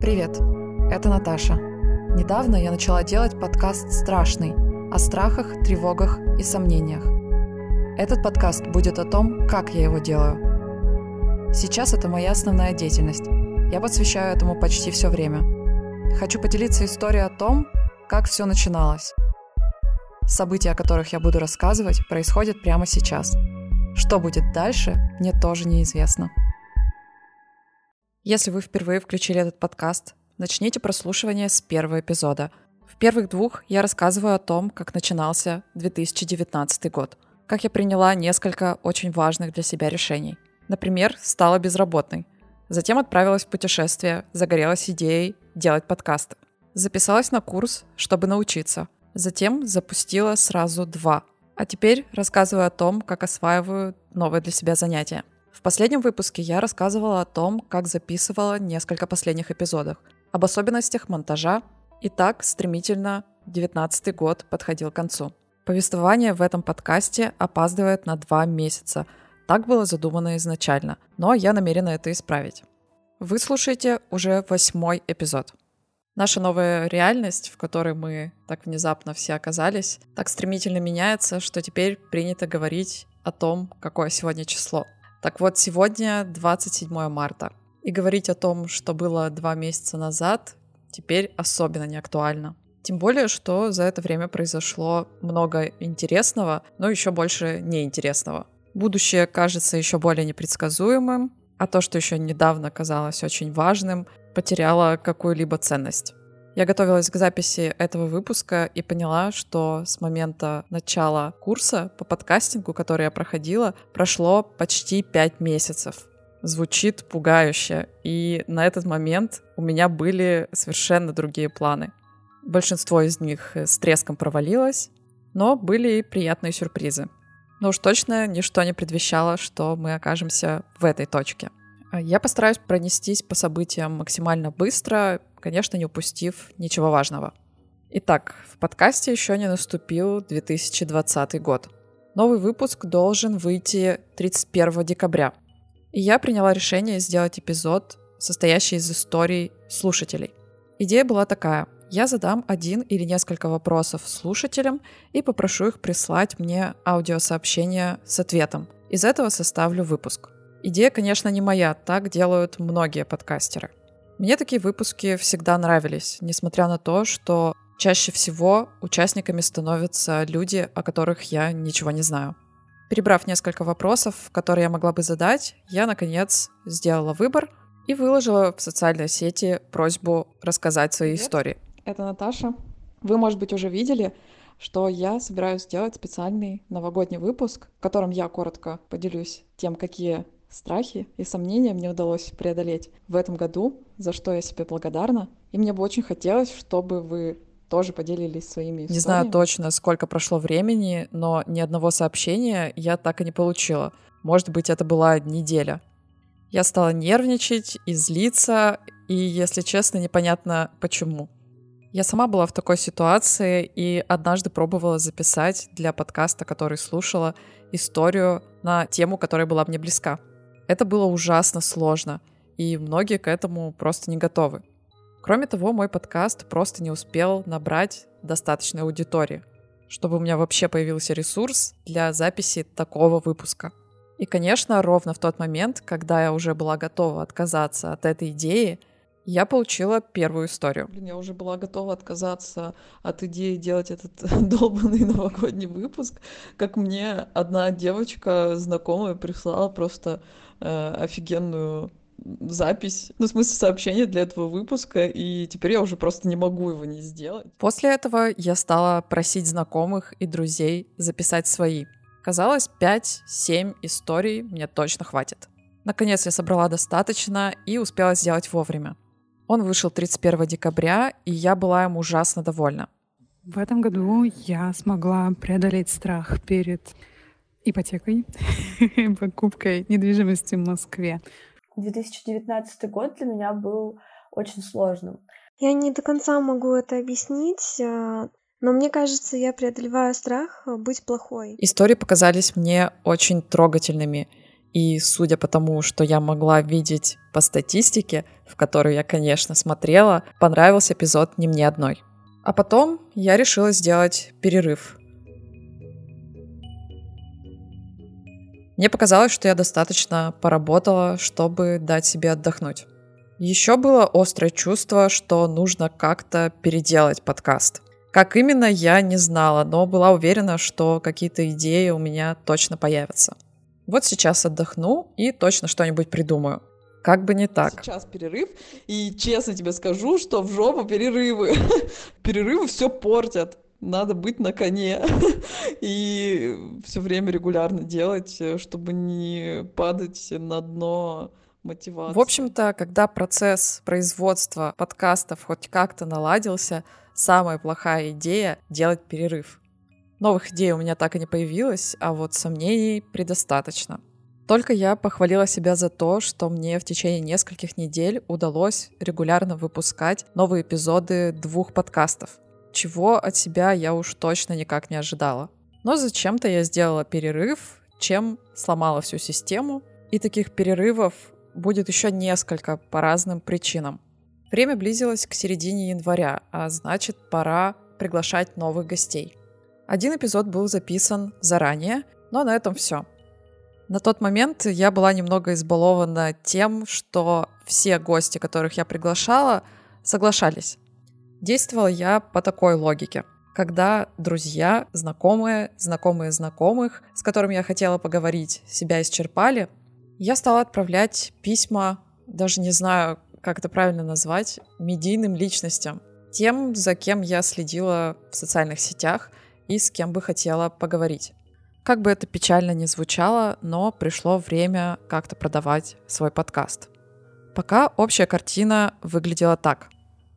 Привет, это Наташа. Недавно я начала делать подкаст «Страшный» о страхах, тревогах и сомнениях. Этот подкаст будет о том, как я его делаю. Сейчас это моя основная деятельность. Я посвящаю этому почти все время. Хочу поделиться историей о том, как все начиналось. События, о которых я буду рассказывать, происходят прямо сейчас. Что будет дальше, мне тоже неизвестно. Если вы впервые включили этот подкаст, начните прослушивание с первого эпизода. В первых двух я рассказываю о том, как начинался 2019 год, как я приняла несколько очень важных для себя решений. Например, стала безработной. Затем отправилась в путешествие, загорелась идеей делать подкасты. Записалась на курс, чтобы научиться. Затем запустила сразу два. А теперь рассказываю о том, как осваиваю новое для себя занятие. В последнем выпуске я рассказывала о том, как записывала несколько последних эпизодов, об особенностях монтажа, и так стремительно 19 год подходил к концу. Повествование в этом подкасте опаздывает на два месяца. Так было задумано изначально, но я намерена это исправить. Вы слушаете уже восьмой эпизод. Наша новая реальность, в которой мы так внезапно все оказались, так стремительно меняется, что теперь принято говорить о том, какое сегодня число – так вот, сегодня 27 марта. И говорить о том, что было два месяца назад, теперь особенно не актуально. Тем более, что за это время произошло много интересного, но еще больше неинтересного. Будущее кажется еще более непредсказуемым, а то, что еще недавно казалось очень важным, потеряло какую-либо ценность. Я готовилась к записи этого выпуска и поняла, что с момента начала курса по подкастингу, который я проходила, прошло почти пять месяцев. Звучит пугающе, и на этот момент у меня были совершенно другие планы. Большинство из них с треском провалилось, но были и приятные сюрпризы. Но уж точно ничто не предвещало, что мы окажемся в этой точке. Я постараюсь пронестись по событиям максимально быстро конечно, не упустив ничего важного. Итак, в подкасте еще не наступил 2020 год. Новый выпуск должен выйти 31 декабря. И я приняла решение сделать эпизод, состоящий из историй слушателей. Идея была такая. Я задам один или несколько вопросов слушателям и попрошу их прислать мне аудиосообщение с ответом. Из этого составлю выпуск. Идея, конечно, не моя, так делают многие подкастеры. Мне такие выпуски всегда нравились, несмотря на то, что чаще всего участниками становятся люди, о которых я ничего не знаю. Перебрав несколько вопросов, которые я могла бы задать, я, наконец, сделала выбор и выложила в социальной сети просьбу рассказать свои Привет. истории. Это Наташа. Вы, может быть, уже видели, что я собираюсь сделать специальный новогодний выпуск, в котором я коротко поделюсь тем, какие страхи и сомнения мне удалось преодолеть в этом году, за что я себе благодарна. И мне бы очень хотелось, чтобы вы тоже поделились своими историями. Не знаю точно, сколько прошло времени, но ни одного сообщения я так и не получила. Может быть, это была неделя. Я стала нервничать и злиться, и, если честно, непонятно почему. Я сама была в такой ситуации и однажды пробовала записать для подкаста, который слушала, историю на тему, которая была мне близка. Это было ужасно сложно, и многие к этому просто не готовы. Кроме того, мой подкаст просто не успел набрать достаточной аудитории, чтобы у меня вообще появился ресурс для записи такого выпуска. И, конечно, ровно в тот момент, когда я уже была готова отказаться от этой идеи, я получила первую историю. Блин, я уже была готова отказаться от идеи делать этот долбанный новогодний выпуск, как мне одна девочка знакомая прислала просто э, офигенную запись, ну, в смысле, сообщение для этого выпуска, и теперь я уже просто не могу его не сделать. После этого я стала просить знакомых и друзей записать свои. Казалось, 5-7 историй мне точно хватит. Наконец я собрала достаточно и успела сделать вовремя. Он вышел 31 декабря, и я была им ужасно довольна. В этом году я смогла преодолеть страх перед ипотекой, покупкой недвижимости в Москве. 2019 год для меня был очень сложным. Я не до конца могу это объяснить, а, но мне кажется, я преодолеваю страх быть плохой. Истории показались мне очень трогательными. И судя по тому, что я могла видеть по статистике, в которую я, конечно, смотрела, понравился эпизод не мне одной. А потом я решила сделать перерыв. Мне показалось, что я достаточно поработала, чтобы дать себе отдохнуть. Еще было острое чувство, что нужно как-то переделать подкаст. Как именно, я не знала, но была уверена, что какие-то идеи у меня точно появятся. Вот сейчас отдохну и точно что-нибудь придумаю. Как бы не так. Сейчас перерыв, и честно тебе скажу, что в жопу перерывы. Перерывы все портят. Надо быть на коне и все время регулярно делать, чтобы не падать на дно мотивации. В общем-то, когда процесс производства подкастов хоть как-то наладился, самая плохая идея — делать перерыв. Новых идей у меня так и не появилось, а вот сомнений предостаточно. Только я похвалила себя за то, что мне в течение нескольких недель удалось регулярно выпускать новые эпизоды двух подкастов, чего от себя я уж точно никак не ожидала. Но зачем-то я сделала перерыв, чем сломала всю систему, и таких перерывов будет еще несколько по разным причинам. Время близилось к середине января, а значит пора приглашать новых гостей. Один эпизод был записан заранее, но на этом все. На тот момент я была немного избалована тем, что все гости, которых я приглашала, соглашались. Действовала я по такой логике. Когда друзья, знакомые, знакомые знакомых, с которыми я хотела поговорить, себя исчерпали, я стала отправлять письма, даже не знаю, как это правильно назвать, медийным личностям. Тем, за кем я следила в социальных сетях и с кем бы хотела поговорить. Как бы это печально ни звучало, но пришло время как-то продавать свой подкаст. Пока общая картина выглядела так.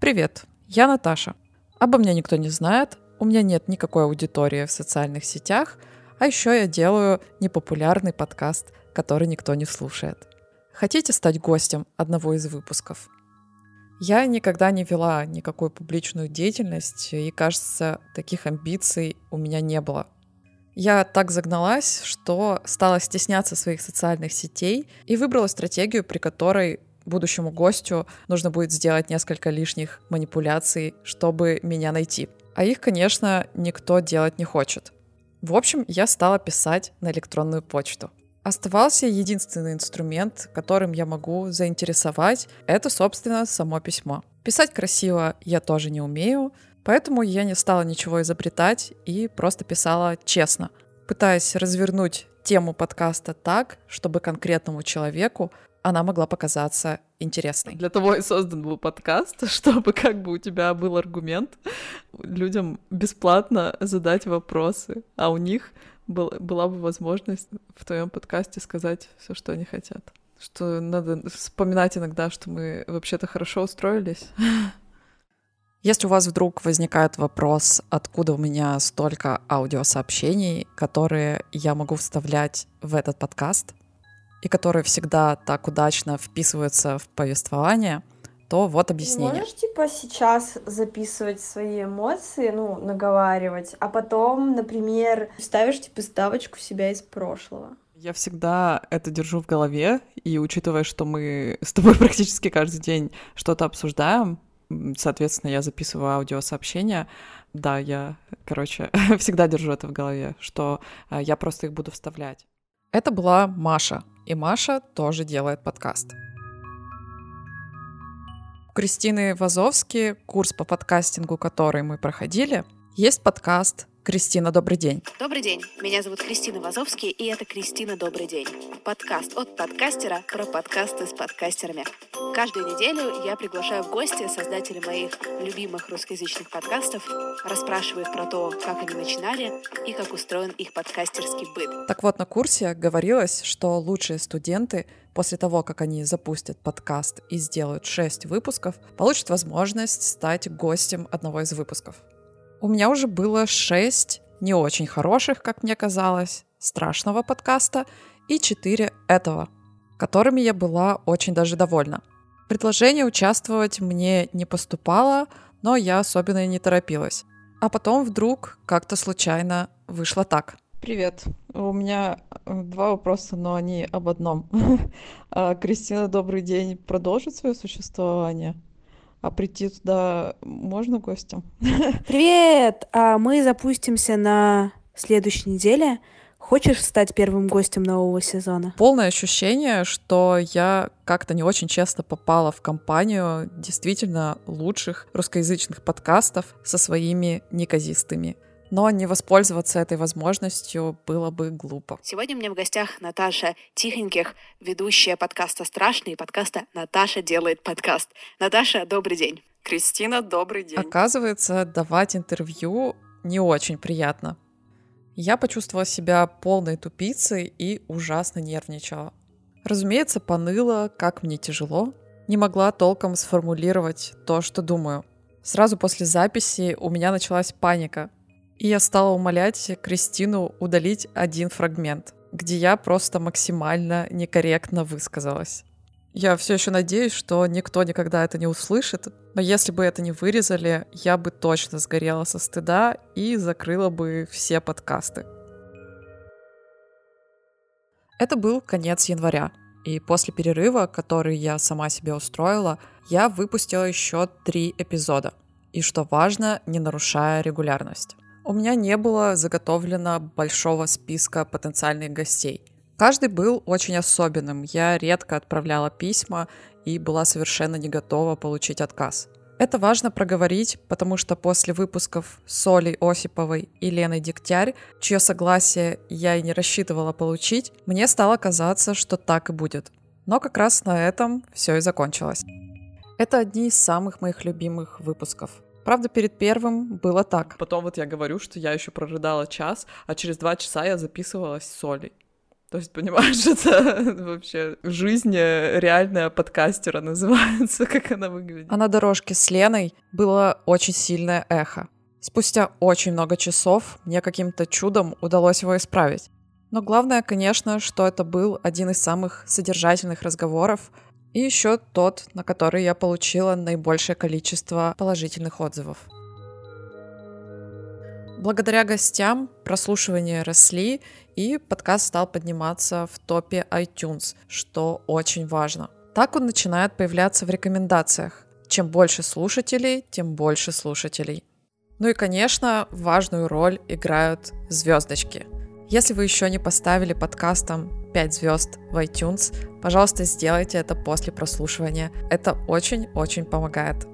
Привет, я Наташа. Обо мне никто не знает, у меня нет никакой аудитории в социальных сетях, а еще я делаю непопулярный подкаст, который никто не слушает. Хотите стать гостем одного из выпусков? Я никогда не вела никакую публичную деятельность, и, кажется, таких амбиций у меня не было. Я так загналась, что стала стесняться своих социальных сетей и выбрала стратегию, при которой будущему гостю нужно будет сделать несколько лишних манипуляций, чтобы меня найти. А их, конечно, никто делать не хочет. В общем, я стала писать на электронную почту. Оставался единственный инструмент, которым я могу заинтересовать, это, собственно, само письмо. Писать красиво я тоже не умею, поэтому я не стала ничего изобретать и просто писала честно, пытаясь развернуть тему подкаста так, чтобы конкретному человеку она могла показаться интересной. Для того и создан был подкаст, чтобы как бы у тебя был аргумент людям бесплатно задать вопросы, а у них был, была бы возможность в твоем подкасте сказать все, что они хотят. Что надо вспоминать иногда, что мы вообще-то хорошо устроились. Если у вас вдруг возникает вопрос, откуда у меня столько аудиосообщений, которые я могу вставлять в этот подкаст, и которые всегда так удачно вписываются в повествование, то вот объяснение. Можешь, типа, сейчас записывать свои эмоции, ну, наговаривать, а потом, например, ставишь, типа, ставочку себя из прошлого? Я всегда это держу в голове, и учитывая, что мы с тобой практически каждый день что-то обсуждаем, соответственно, я записываю аудиосообщения, да, я, короче, всегда держу это в голове, что э, я просто их буду вставлять. Это была Маша, и Маша тоже делает подкаст. Кристины Вазовски, курс по подкастингу, который мы проходили, есть подкаст Кристина, добрый день. Добрый день. Меня зовут Кристина Вазовский, и это Кристина, добрый день. Подкаст от подкастера про подкасты с подкастерами. Каждую неделю я приглашаю в гости создателей моих любимых русскоязычных подкастов, расспрашиваю их про то, как они начинали и как устроен их подкастерский быт. Так вот, на курсе говорилось, что лучшие студенты после того, как они запустят подкаст и сделают 6 выпусков, получат возможность стать гостем одного из выпусков. У меня уже было шесть не очень хороших, как мне казалось, страшного подкаста и четыре этого, которыми я была очень даже довольна. Предложение участвовать мне не поступало, но я особенно и не торопилась. А потом вдруг как-то случайно вышло так. Привет. У меня э, два вопроса, но они об одном. А, Кристина, добрый день. Продолжит свое существование? А прийти туда можно гостям? Привет! А мы запустимся на следующей неделе. Хочешь стать первым гостем нового сезона? Полное ощущение, что я как-то не очень часто попала в компанию действительно лучших русскоязычных подкастов со своими неказистыми но не воспользоваться этой возможностью было бы глупо. Сегодня у меня в гостях Наташа Тихоньких, ведущая подкаста «Страшный» и подкаста «Наташа делает подкаст». Наташа, добрый день. Кристина, добрый день. Оказывается, давать интервью не очень приятно. Я почувствовала себя полной тупицей и ужасно нервничала. Разумеется, поныла, как мне тяжело. Не могла толком сформулировать то, что думаю. Сразу после записи у меня началась паника — и я стала умолять Кристину удалить один фрагмент, где я просто максимально некорректно высказалась. Я все еще надеюсь, что никто никогда это не услышит, но если бы это не вырезали, я бы точно сгорела со стыда и закрыла бы все подкасты. Это был конец января, и после перерыва, который я сама себе устроила, я выпустила еще три эпизода. И что важно, не нарушая регулярность. У меня не было заготовлено большого списка потенциальных гостей. Каждый был очень особенным. Я редко отправляла письма и была совершенно не готова получить отказ. Это важно проговорить, потому что после выпусков с Олей Осиповой и Леной Дегтярь, чье согласие я и не рассчитывала получить, мне стало казаться, что так и будет. Но как раз на этом все и закончилось. Это одни из самых моих любимых выпусков. Правда, перед первым было так. Потом вот я говорю, что я еще прорыдала час, а через два часа я записывалась с Олей. То есть, понимаешь, это вообще жизнь реальная подкастера называется, как она выглядит. А на дорожке с Леной было очень сильное эхо. Спустя очень много часов мне каким-то чудом удалось его исправить. Но главное, конечно, что это был один из самых содержательных разговоров, и еще тот, на который я получила наибольшее количество положительных отзывов. Благодаря гостям прослушивания росли, и подкаст стал подниматься в топе iTunes, что очень важно. Так он начинает появляться в рекомендациях. Чем больше слушателей, тем больше слушателей. Ну и, конечно, важную роль играют звездочки. Если вы еще не поставили подкастам 5 звезд в iTunes. Пожалуйста, сделайте это после прослушивания. Это очень-очень помогает.